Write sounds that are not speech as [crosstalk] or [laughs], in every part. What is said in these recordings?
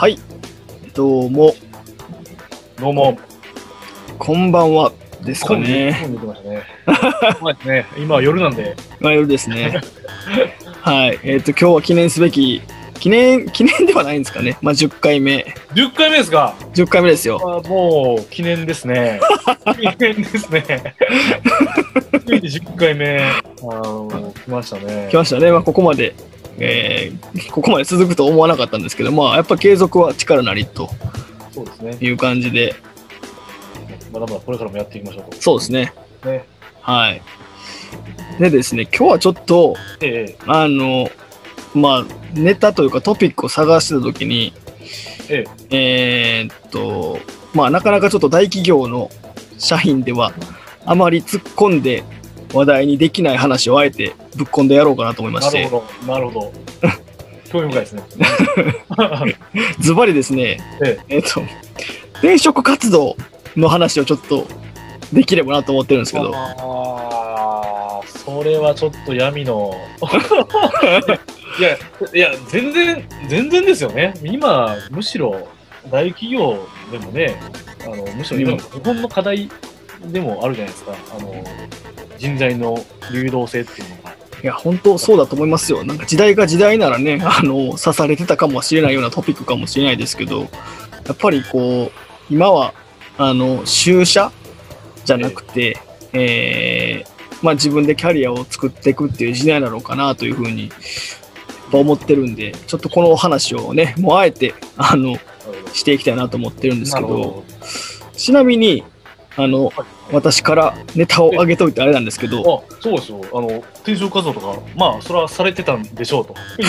はい。どうも、どうも。こんばんはですかね。ね。[laughs] そうですね。今は夜なんで。まあ、夜ですね。はい。えっ、と、今日は記念すべき、記念、記念ではないんですかね。まあ、10回目。10回目ですか？10回目ですよ。あもう、記念ですね。記念ですね。[laughs] ついに10回目。あの、来ましたね。来ましたね。まあ、ここまで、えーここまで続くと思わなかったんですけど、まあ、やっぱ継続は力なりとそうですね。いう感じで、まだまだこれからもやっていきましょうと。そうですね。ね。はい。でですね、今日はちょっと、えあの、まあ、ネタというかトピックを探してたときに、ええーっと、まあ、なかなかちょっと大企業の社員では、あまり突っ込んで話題にできない話をあえてぶっ込んでやろうかなと思いまして、なるほど。なるほど。興味深いですね。[laughs] ズバリですね、ええーっと、転職活動の話をちょっとできればなと思ってるんですけど、ああ、それはちょっと闇の。[laughs] いや、いや、全然、全然ですよね。今、むしろ大企業でもね、あのむしろ今の日本の課題でもあるじゃないですか。あの人材の流動性っていうのが。いや、本当そうだと思いますよ。なんか時代が時代ならね、[laughs] あの、刺されてたかもしれないようなトピックかもしれないですけど、やっぱりこう、今は、あの、就社じゃなくて、えーまあ自分でキャリアを作っていくっていう時代なのかなというふうに、思ってるんで、ちょっとこの話をね、もうあえて、あの、していきたいなと思ってるんですけど、なるほちなみに、あの、私からネタを上げといてあれなんですけど、ど。あ、そうですよ。あの、転職活動とか、まあ、それはされてたんでしょうと。[laughs]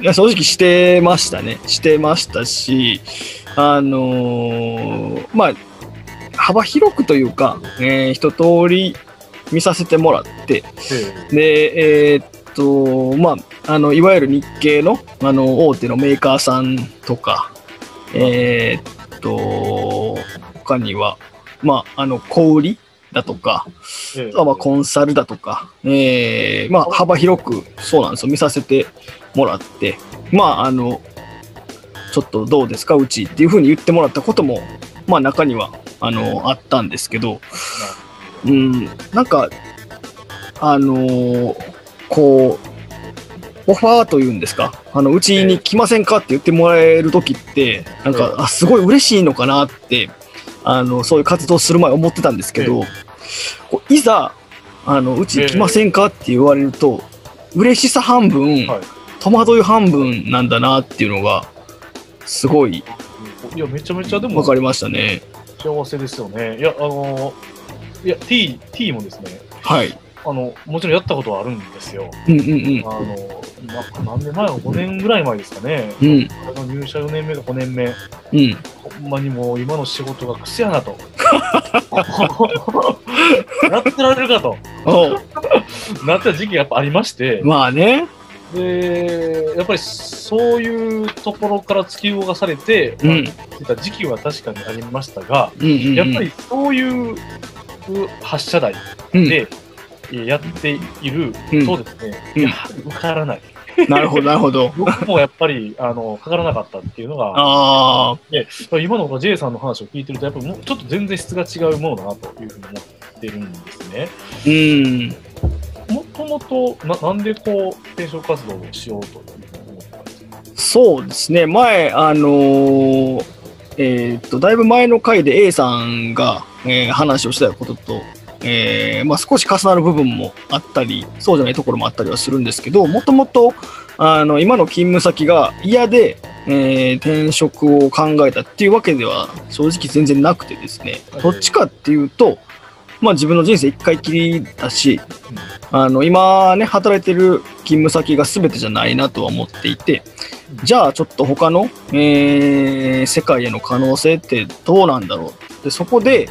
いや、正直してましたね。してましたし、あのーまあ、幅広くというか、えー一通り見させてもらって、えで、えーっと、まあ、あの、いわゆる日系の、あの、大手のメーカーさんとか、えーっと、他には、まあ、あの、小売りだとか、ええ。えあとはまあコンサルだとか、えーまあ、幅広くそうなんですよ。見させてもらってまああのちょっとどうですかうちっていうふうに言ってもらったこともまあ中にはあのあったんですけどうんなんかあのーこうオファーというんですか？あのうちに来ませんかって言ってもらえる時ってなんか、ええあすごい嬉しいのかなってあのそういう活動する前思ってたんですけど、いざあのうち来ませんかって言われると、嬉しさ半分、はい戸惑い半分なんだなっていうのがすごいいや、めちゃめちゃでも分かりましたね。幸せですよね。いや、あのいや、T、T もですね、はい。あの、もちろんやったことはあるんですよ。うんうんうんあの、今、何年前 ?5 年ぐらい前ですかね。うん入社4年目か5年目。うん。ほんまにもう今の仕事が癖やなと。[laughs] やってられるかと。なった時期がやっぱありまして。まあね。で、やっぱりそういうところから突き動かされて、うんまあた時期は確かにありましたが、うんうんうん、やっぱりそういう発射台うん、でやっているうんとですね、うんやはり受からない。なるほどなるほど。僕もやっぱりあのかからなかったっていうのが、ああ、今の J さんの話を聞いてると、やっぱりもうちょっと全然質が違うものだなというふうに思ってるんですね。うん。もともとな、なんでこう、転職活動をしようというふうに思ったんですか？そうですね。前、あのーえーっと、だいぶ前の回で A さんが、えー話をしたことと、えーまあ、少し重なる部分もあったり、そうじゃないところもあったりはするんですけど、もともと、あの、今の勤務先が嫌で、えー転職を考えたっていうわけでは正直全然なくてですね、はい。どっちかっていうと、まあ自分の人生一回きりだし、あの、今ね、働いてる勤務先が全てじゃないなとは思っていて、じゃあちょっと他の、えー世界への可能性ってどうなんだろうでそこで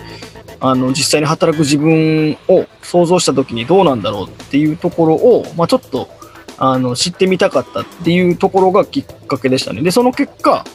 あの実際に働く自分を想像した時にどうなんだろうっていうところを、まあ、ちょっとあの知ってみたかったっていうところがきっかけでしたね。でその結果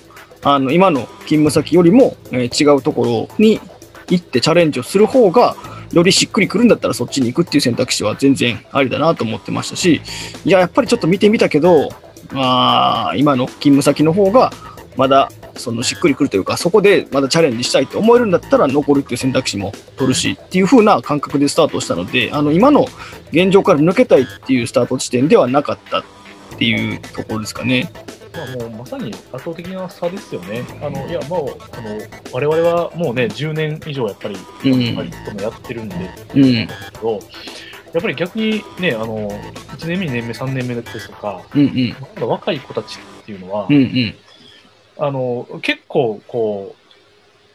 あの今の勤務先よりも、えー違うところに行ってチャレンジをする方がよりしっくりくるんだったらそっちに行くっていう選択肢は全然ありだなと思ってましたし、いや、やっぱりちょっと見てみたけど、まあ、今の勤務先の方が、まだそのしっくりくるというか、そこでまだチャレンジしたいと思えるんだったら残るっていう選択肢も取るしっていう風な感覚でスタートしたので、あの今の現状から抜けたいっていうスタート地点ではなかったっていうところですかね。まあ、もうまさに圧倒的な差ですよね。あのいや、もう、あの我々はもうね、10年以上やっぱり、うんパリットもやってるんで、うん。けど、やっぱり逆にね、あの1年目、2年目、3年目ですとか、うんうん。まだ若い子たちっていうのは、うんうん。あの結構こう、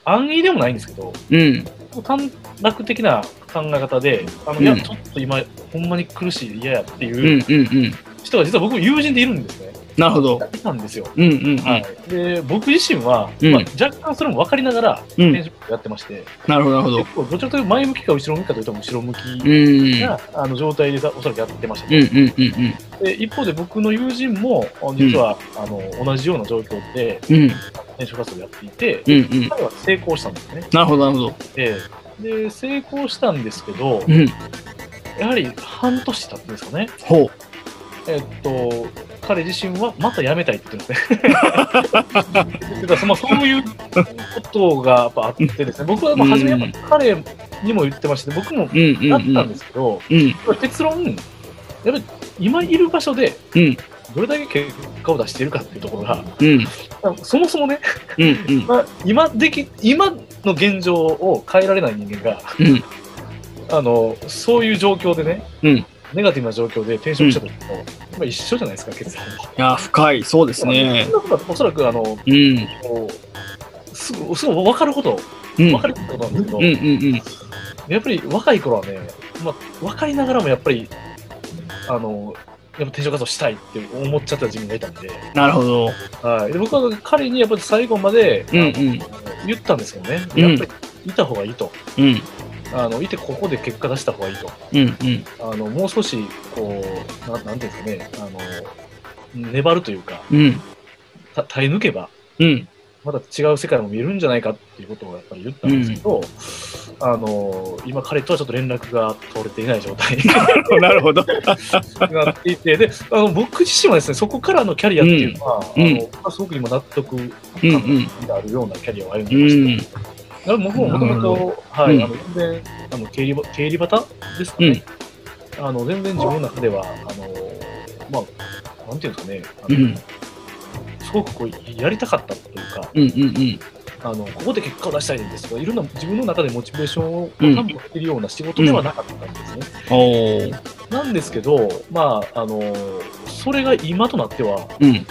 安易でもないんですけど、うん。短絡的な考え方で、あのうんいや、ちょっと今、ほんまに苦しい、嫌やってうんいう。人が実は僕も友人でいるんですね。なるほど。いたんですよ。うんうんうん。はい、で僕自身は、うんまあ、若干それも分かりながら、うん転職やってまして、なるほど、なるほど。結構どちらかというと前向きか後ろ向きかというと後ろ向きうん。な、あの状態でおそらくやってました、うんうんうんで一方で僕の友人も実は、あの同じような状況でうん。うん転職活動をやっていて、うんうん。彼は成功したんですね。なるほど、なるほど。でで成功したんですけど、うん。やはり半年経ってんですかね。ほう。えっと、彼自身はまた辞めたいって言ってるんですね。て [laughs] かそのそういうことがやっぱあってですね、僕はまあ初めやっぱ彼にも言ってまして、僕もなったんうん。ですけど、うん。結論、やっぱり今いる場所でうん。どれだけ結果を出しているかっていうところが、うん。そもそもね、うんうん。[laughs] まあ、今でき、今の現状を変えられない人間が、うん。あの、そういう状況でね、うん。ネガティブな状況で転職した時と、まあ一緒じゃないですか、結論。いや、深い。そうですねそん。なことはおそらく、あの、うん。こうすぐ、すぐ分かること、うん。分かることなんですけど、うんうんうん。やっぱり若い頃はね、まあ、分かりながらもやっぱり、あの、やっぱ転職活動したいって思っちゃった自分がいたんで、なるほど。はい、で僕は彼にやっぱり最後まで、うんうん言ったんですけどね、うんやっぱりいた方がいいと、うん。あのいてここで結果出した方がいいと、うんうん。あのもう少しこうな、なんていうんですかね、あの粘るというか、うん。た耐え抜けば、うん。また違う世界も見えるんじゃないかっていうことをやっぱり言ったんですけど、あの今、彼とはちょっと連絡が取れていない状態に [laughs] なるほど。なっていて、であの僕自身はですね、そこからのキャリアっていうのは、うんあの僕はすごく今納得うんうん。があるようなキャリアを歩んでうまして、ん。だから僕ももともと、はい、うんあの全然、あの経理ば経理バタですかね、あの全然自分の中では、あのまあ、なんていうんですかね、あのうん。すごくこうやりたかったというか、うんうんうん。あのここで結果を出したいんですとか、いろんな自分の中でモチベーションをうん担保しているような仕事ではなかったんですね。おー。なんですけど、まあ、あのそれが今となっては、うん。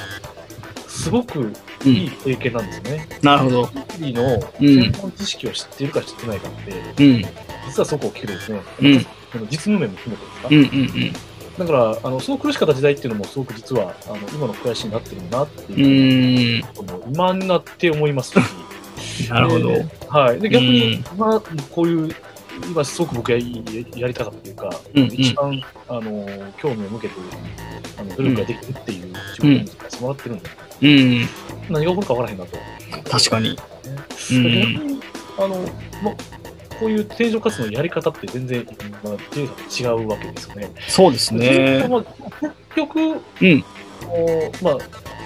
すごくうん。いい経験なんですね。なるほど。経理の専門知識を知っているか知ってないかって、うん。実はそこを聞けてですね、うんその実務面も含めてですか、うんうんだからあの、その苦しかった時代っていうのもすごく実はあの今の肥やしになってるんだなってうん。ういうーん。ことも今になって思いますし、[laughs] なるほど。ではい、で逆にうこういう、今すごく僕がややりたかったというか、うんうん一番あの興味を向けてあの努力ができるっていう仕事にさせてもらってるんで、うん。何が起こるか分からへんなと。確かに。あの、ま、こういう転職活動のやり方って全然、まあ、っていうか違うわけですよね。そうですね。まあ結局、うん。こうまあ、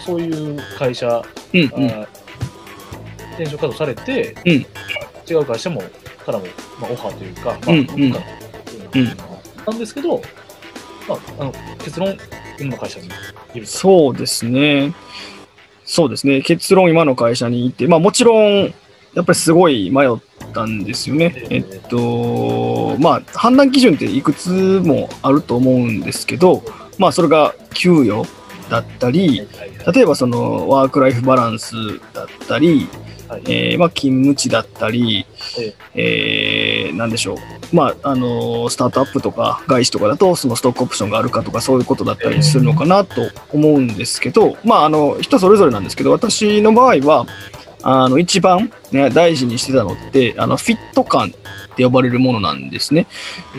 そういう会社、うんうん。あ転職活動されて、うん違う会社もからも、まあ、オファーというか、まあ、うんうん僕かうのがあったんですけど、まあ、あの結論、今の会社にいると。そうですね。そうですね。結論、今の会社にいて、まあもちろん、やっぱりすごい迷ったんですよね。えっと、まあ判断基準っていくつもあると思うんですけど、まあそれが給与だったり、例えばそのワークライフバランスだったり、はい。えーまあ、勤務地だったり、ええ。ーなんでしょう、まああのスタートアップとか外資とかだとそのストックオプションがあるかとかそういうことだったりするのかなと思うんですけど、まあ、あの人それぞれなんですけど私の場合はあの一番、ね、大事にしてたのってあのフィット感って呼ばれるものなんですね。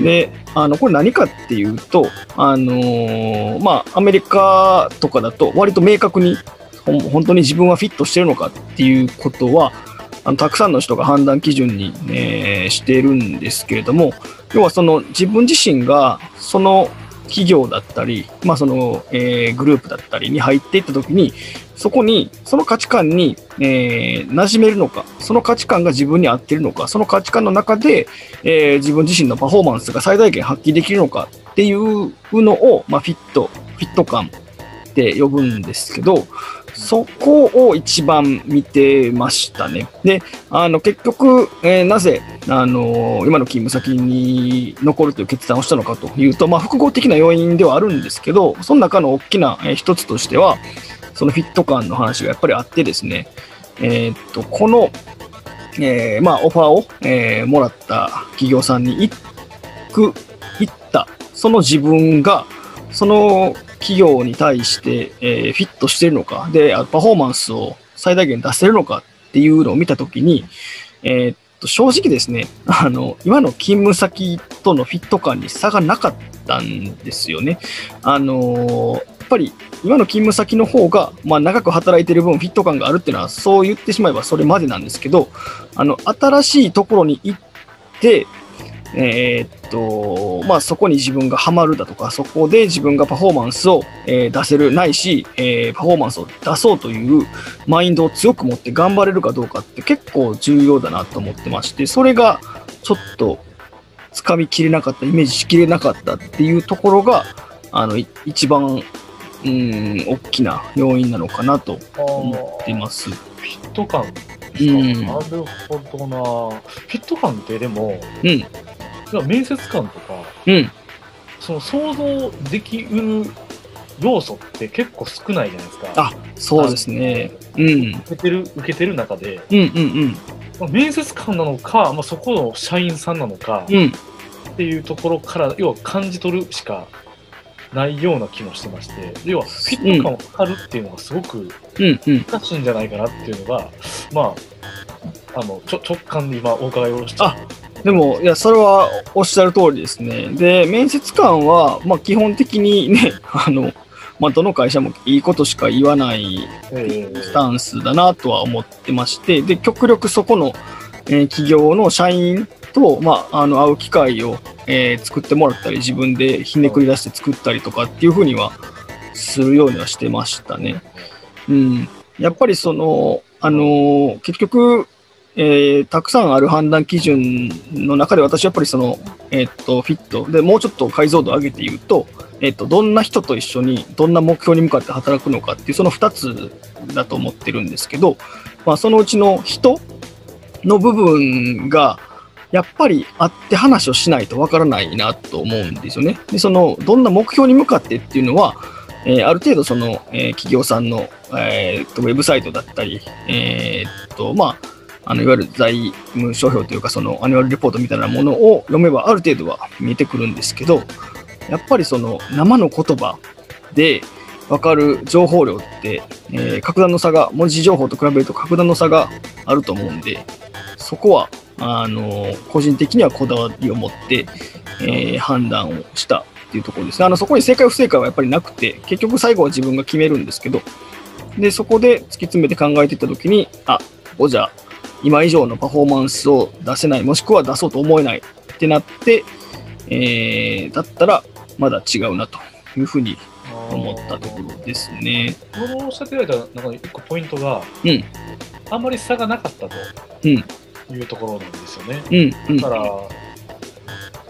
であのこれ何かっていうと、あのーまあ、アメリカとかだと割と明確に本当に自分はフィットしてるのかっていうことはあのたくさんの人が判断基準に、えーしているんですけれども、要はその自分自身がその企業だったり、まあその、えーグループだったりに入っていったときに、そこに、その価値観に、えー馴染めるのか、その価値観が自分に合ってるのか、その価値観の中で、えー自分自身のパフォーマンスが最大限発揮できるのかっていうのを、まあ、フィット、フィット感って呼ぶんですけど、そこを一番見てましたね。で、あの、結局、えーなぜ、あの今の勤務先に残るという決断をしたのかというと、まあ、複合的な要因ではあるんですけど、その中の大きな、えー一つとしては、そのフィット感の話がやっぱりあってですね、えーっと、この、えーまあ、オファーを、えーもらった企業さんに行く、行った、その自分が、その企業に対して、えーフィットしてるのか、で、パフォーマンスを最大限出せるのかっていうのを見たときに、えーっと、正直ですね、あの、今の勤務先とのフィット感に差がなかったんですよね。あのやっぱり今の勤務先の方が、まあ、長く働いてる分フィット感があるっていうのは、そう言ってしまえばそれまでなんですけど、あの、新しいところに行って、えーっと、まあ、そこに自分がハマるだとか、そこで自分がパフォーマンスを、えー出せる、ないし、えーパフォーマンスを出そうというマインドを強く持って頑張れるかどうかって結構重要だなと思ってまして、それがちょっと掴みきれなかった、イメージしきれなかったっていうところが、あの、い一番、うん、大きな要因なのかなと思っています。フィット感ですか、うんなるほどな。フィット感ってでも、うん、面接官とか、うん、その想像できうる要素って結構少ないじゃないですか。あ、そうですね。うん、うん、受けてる、受けてる中で、うん、うん、まあ面接官なのか、まあ、そこの社員さんなのかうん。っていうところから、要は感じ取るしかないような気もしてまして、要はフィット感を測るっていうのがすごくうん、うん。難しいんじゃないかなっていうのが、まあ、あの、ちょ直感で今お伺いをして、あでも、いや、それはおっしゃる通りですね。で、面接官は、まあ、基本的にね、[laughs] あの、まあ、どの会社もいいことしか言わないえースタンスだなとは思ってまして、で、極力そこの、えー企業の社員と、まあ、あの、会う機会を、えー作ってもらったり、自分でひねくり出して作ったりとかっていうふうには、するようにはしてましたね。うん。やっぱりその、あのー結局、えーたくさんある判断基準の中で私やっぱりその、えーっと、フィットでもうちょっと解像度を上げて言うと、えーっと、どんな人と一緒にどんな目標に向かって働くのかっていうその2つだと思ってるんですけど、まあ、そのうちの人の部分がやっぱり会って話をしないとわからないなと思うんですよね。で、その、どんな目標に向かってっていうのは、えーある程度その、えー企業さんの、えーっとウェブサイトだったり、えーっと、まあ、あのいわゆる財務諸表というか、そのアニュアルレポートみたいなものを読めばある程度は見えてくるんですけど、やっぱりその生の言葉で分かる情報量って、えー格段の差が、文字情報と比べると格段の差があると思うんで、そこは、あの個人的にはこだわりを持って、えー判断をしたっていうところですね。あのそこに正解不正解はやっぱりなくて、結局最後は自分が決めるんですけど、で、そこで突き詰めて考えていったときに、あ、ここじゃ今以上のパフォーマンスを出せない、もしくは出そうと思えないってなって、えー、だったらまだ違うなというふうに思ったところですね。このおっしゃっていただいた中に一個ポイントが、うん。あんまり差がなかったとうん。いうところなんですよね。うん、うん。だか、ら、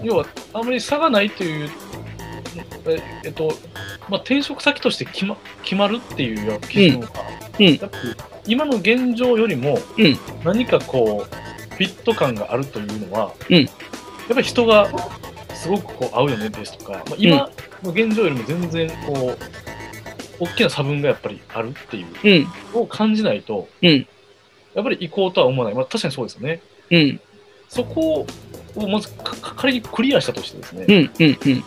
要は、あんまり差がないという、ええっと、まあ、転職先として決ま決まるっていうような基準が、うん。やっぱり今の現状よりもうん。何かこう、フィット感があるというのは、うん。やっぱり人がすごくこう合うよねですとか、まあ、今の現状よりも全然こう、大きな差分がやっぱりあるっていううん、のを感じないと、うん。やっぱり行こうとは思わない。まあ、確かにそうですよね。うん、そこをまず仮にクリアしたとしてですね、うん、うん、うん、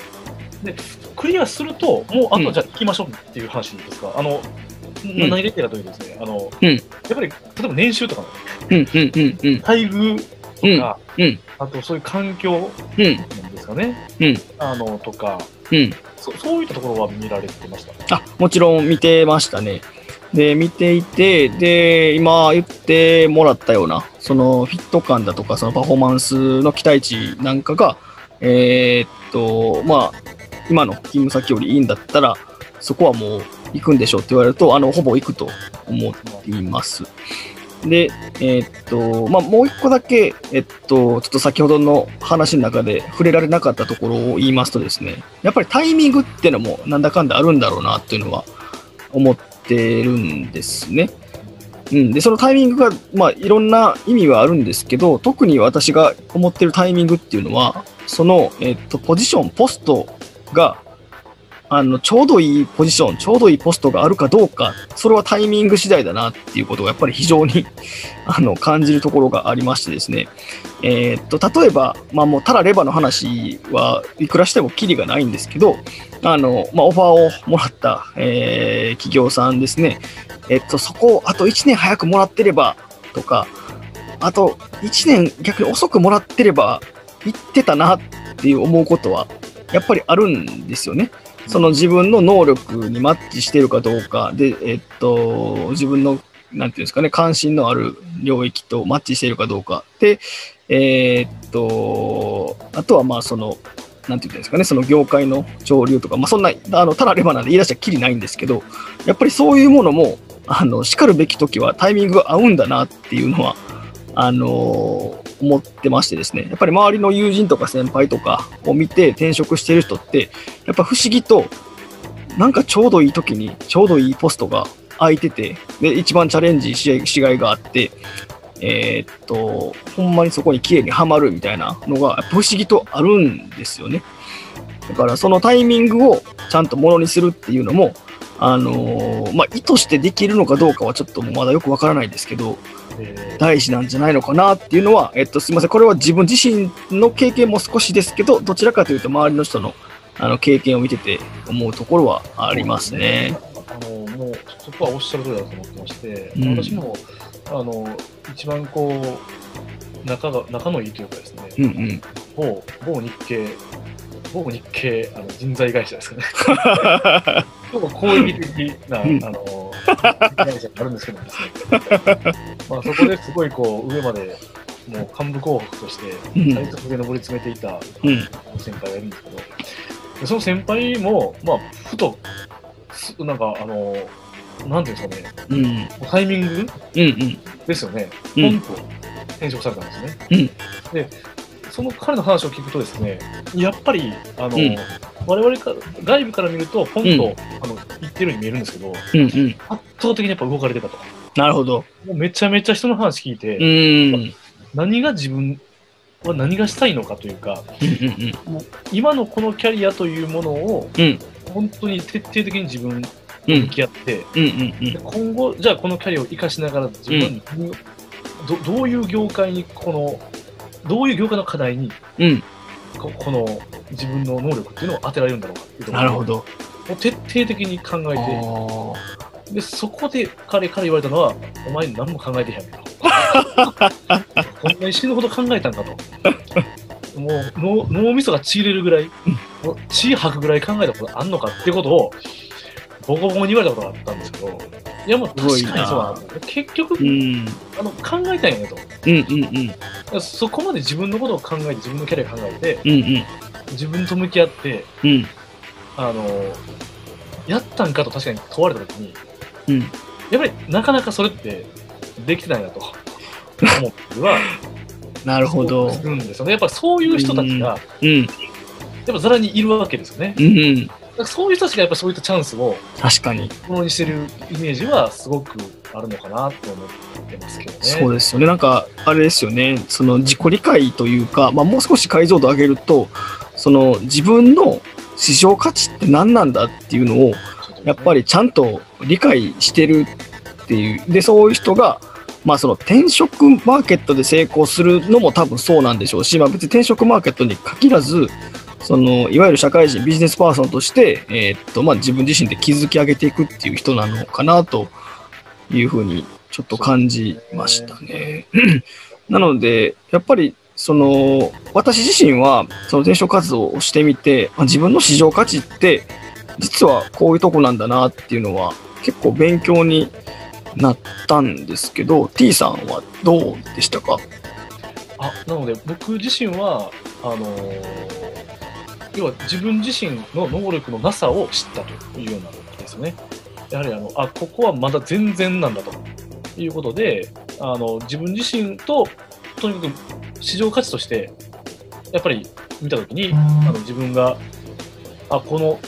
クリアすると、もうあうんとじゃあ行きましょうっていう話ですか。あの、ん何が言ってたというとですね、あの、うんやっぱり、例えば年収とか、うん、うん、うん、うん、待遇とか、うんあとそういう環境うん、なんですかね。うんあの、とか、うん。そそういったところは見られてました？あ、もちろん見てましたね。で、見ていて、で、今言ってもらったような、そのフィット感だとか、そのパフォーマンスの期待値なんかが、えーっと、まあ、今の勤務先よりいいんだったら、そこはもう行くんでしょうって言われると、あの、ほぼ行くと思っています。で、えーっと、まあ、もう一個だけ、えっと、ちょっと先ほどの話の中で触れられなかったところを言いますとですね、やっぱりタイミングってのもなんだかんだあるんだろうなっていうのは思ってるんですね。うん、で、そのタイミングが、まあ、いろんな意味はあるんですけど、特に私が思ってるタイミングっていうのは、その、えっと、ポジション、ポストが、あの、ちょうどいいポジション、ちょうどいいポストがあるかどうか、それはタイミング次第だなっていうことが、やっぱり非常に [laughs] あの、感じるところがありましてですね。えーっと、例えば、まあもう、たらレバの話はいくらしてもキリがないんですけど、あの、まあ、オファーをもらった、えー企業さんですね。えっと、そこをあと1年早くもらってれば、とか、あと1年逆に遅くもらってれば、行ってたなっていう思うことは、やっぱりあるんですよね。その自分の能力にマッチしてるかどうか、で、えっと、自分の、なんていうんですかね、関心のある領域とマッチしているかどうか。で、えっと、あとはまあその、なんていうんですかね、その業界の潮流とか、まあそんな、あの、ただレバなんで言い出したらきりないんですけど、やっぱりそういうものも、あの、叱るべき時はタイミングが合うんだなっていうのは、あの思ってましてですね、やっぱり周りの友人とか先輩とかを見て転職してる人って、やっぱ不思議と、なんかちょうどいい時にちょうどいいポストが空いてて、で、一番チャレンジししがいがあって、えーっと、ほんまにそこに綺麗にはまるみたいなのが、不思議とあるんですよね。だからそのタイミングをちゃんとものにするっていうのも、あのーまあ、意図してできるのかどうかはちょっとまだよくわからないですけど、大事なんじゃないのかなっていうのは、えっと、すみません、これは自分自身の経験も少しですけど、どちらかというと周りの人のあの経験を見てて思うところはありますね。あのもうそこはおっしゃる通りだと思ってまして、うん私もあの一番こう仲が仲のいいというかですね、うんうん。某某日系某日系あの人材会社ですかね。[laughs] [laughs] ちょっと好意的な、うんあの会社があるんですけどもですね。まあそこですごいこう上までもう幹部候補としてうん。最速で上り詰めていたうん先輩がいるんですけど、でその先輩も、まあ、ふと、すなんか、あの、なんていうんですかね、うん。うんタイミングうんですよね、うん。ポンと転職されたんですね。うん。で、その彼の話を聞くとですね、やっぱり、あの、うん我々か外部から見ると、ポンと、うんあの言ってるように見えるんですけど、うんうん。圧倒的にやっぱ動かれてたと。なるほど。もうめちゃめちゃ人の話聞いて、うん。うん何が自分は何がしたいのかというか、うん今のこのキャリアというものを、うん本当に徹底的に自分うん。う向んき合って、今後、じゃあこのキャリアを生かしながら自分に、どどういう業界にこの、どういう業界の課題にうん。うん。ここの自分の能力っていうのを当てられるんだろうかっていうところなるほど。を徹底的に考あえて、でそこで彼から言われたのは、お前何も考えてへんやんと。こんなに死ぬほど考えたんかと。もう脳脳みそがちぎれるぐらい、もう血吐くぐらい考えたことあんのかってことを、ボコボコに言われたことがあったんですけど、いやもう確かにそうだなと。結局、うん。あの考えたんやねと。うんうんうん。そこまで自分のことを考えて、自分のキャリア考えて、うんうん。自分と向き合って、うん。あの、やったんかと確かに問われたときに、うん。やっぱりなかなかそれってできてないなと思っては、[laughs] なるほど。するんですよね。やっぱそういう人たちが、うん。やっぱざらにいるわけですよね。うんうん。そういう人たちがやっぱそういったチャンスを確かに。ものにしてるイメージはすごくあるのかなと思ってますけどね。そうですよね。なんか、あれですよね。その自己理解というか、まあ、もう少し解像度上げると、その自分の市場価値って何なんだっていうのを、やっぱり、りちゃんと理解してるっていう。で、そういう人が、まあその転職マーケットで成功するのも多分そうなんでしょうし、まあ別に転職マーケットに限らず、そのいわゆる社会人、ビジネスパーソンとして、えーっと、まあ自分自身で築き上げていくっていう人なのかなというふうにちょっと感じましたね。[clears throat] なので、やっぱりその私自身はその転職活動をしてみて、まあ自分の市場価値って実はこういうとこなんだなっていうのは結構勉強になったんですけど、T さんはどうでしたか？あなので僕自身はあのー要は自分自身の能力のなさを知ったというようなことですよね。やはりあのあここはまだ全然なんだということであの自分自身ととにかく市場価値としてやっぱり見たときにあの自分があこの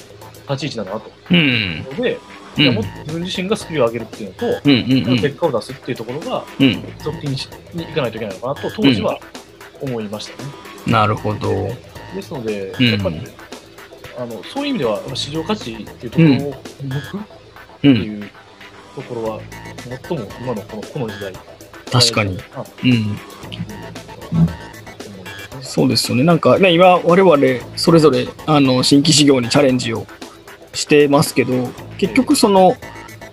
立ち位置なんだなとうん。いうので、うんいやもっと自分自身がスキルを上げるっていうのと、うんうんうん。結果を出すっていうところがうん。続きにしに行かないといけないのかなと当時は思いましたね。なるほど。ですので、うんやっぱり、あのそういう意味では、市場価値っていうところを抜くっうん。ていうところは、最も今のこのこの時代、確かに。そうですよね。なんかね、今、我々、それぞれ、あの、新規事業にチャレンジをしてますけど、結局、その、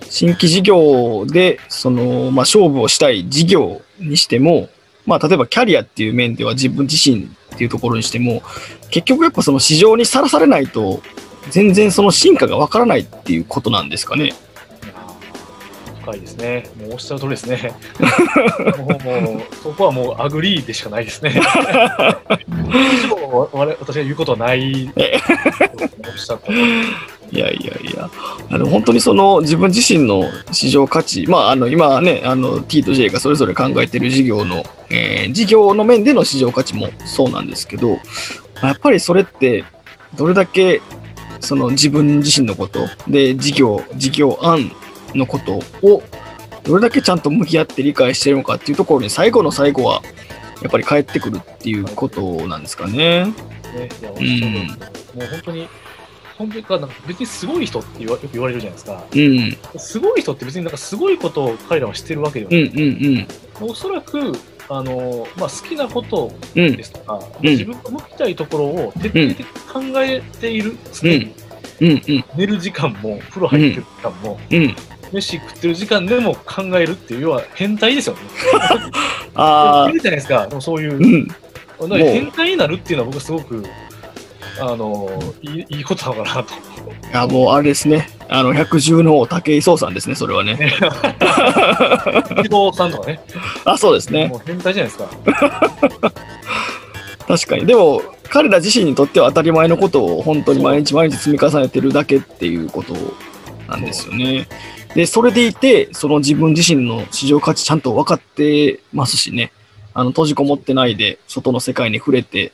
新規事業で、その、まあ、勝負をしたい事業にしても、まあ、例えばキャリアっていう面では自分自身っていうところにしても、結局やっぱその市場にさらされないと、全然その進化がわからないっていうことなんですかね。深いですね。もうおっしゃる通りですね。[laughs] もうもうそこはもう agree でしかないですね。[laughs] [laughs] 以上私が言うことはない。おっしゃったいやいやいや、あの本当にその自分自身の市場価値、まあ、あの今ね、あの T と J がそれぞれ考えている事業の、えー事業の面での市場価値もそうなんですけど、やっぱりそれって、どれだけその自分自身のこと、で、事業、事業案のことを、どれだけちゃんと向き合って理解してるのかっていうところに、最後の最後は、やっぱり返ってくるっていうことなんですかね。ね、いや、おっしゃる通り。もう本当に、本当になんか別にすごい人って言わよく言われるじゃないですか。うん、すごい人って別になんかすごいことを彼らはしてるわけではうん、ない。うん、おそらく、あの、まあ、好きなことうん、うんで、すとか、うん。自分が向きたいところを徹底的に考えている、うん、うん、寝る時間も、風呂入ってる時間も、うん。飯食ってる時間でも考えるっていう、要は変態ですよね。[laughs] あいるじゃないですか、そういう。変態になるっていうのは僕はすごく、あの、いいいいことなのかなと。いや、もうあれですね。あの、百獣の王武井壮さんですね、それはね。伊藤さんとかね、あ、そうですね。もう変態じゃないですか。[laughs] 確かに。でも、彼ら自身にとっては当たり前のことを本当に毎日毎日積み重ねてるだけっていうことなんですよね。で、それでいて、その自分自身の市場価値ちゃんと分かってますしね。あの、閉じこもってないで、外の世界に触れて、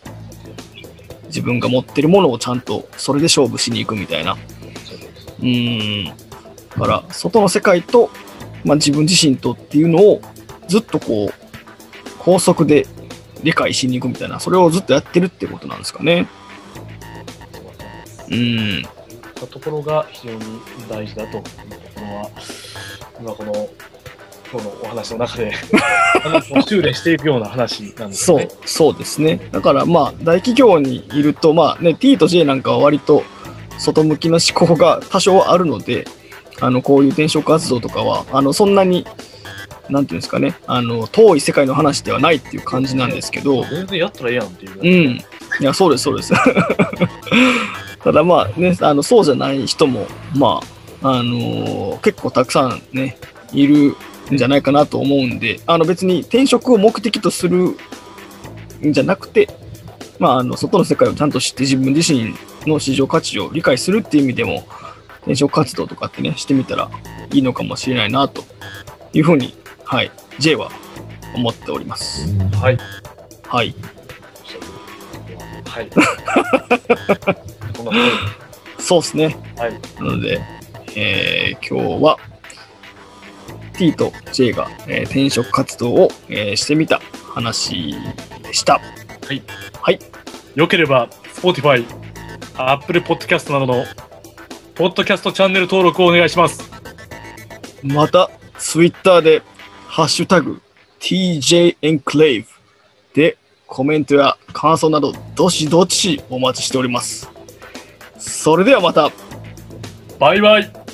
自分が持ってるものをちゃんとそれで勝負しに行くみたいな。うん。だから、外の世界と、まあ、自分自身とっていうのをずっとこう、高速で理解しに行くみたいな、それをずっとやってるってことなんですかね。うん。ところが非常に大事だということは、今この、今日のお話の中で、[laughs] 修練していくような話なんですそうそうですね。だからまあ、大企業にいると、まあね、T と J なんかは割と外向きな思考が多少あるので、あの、こういう転職活動とかは、あの、そんなに、なんていうんですかね、あの、遠い世界の話ではないっていう感じなんですけど、全然やったらええやんっていう。うん。いや、そうです、そうです。[laughs] ただまあね、あの、そうじゃない人も、まあ、あのー結構たくさんね、いるんじゃないかなと思うんで、あの別に転職を目的とするんじゃなくて、まあ、あの、外の世界をちゃんと知って自分自身の市場価値を理解するっていう意味でも、転職活動とかってね、してみたらいいのかもしれないな、というふうに、はい、J は思っております。はい。はい。はい。[laughs] そうですね。ろはい。なので、えー今日は T と J が、えー転職活動を、えーしてみた話でした。よければ、Spotify、Apple Podcast などの、ポッドキャストチャンネル登録をお願いします。また、Twitter で、ハッシュタグ TJ Enclave でコメントや感想など、どしどしお待ちしております。それではまた。バイバイ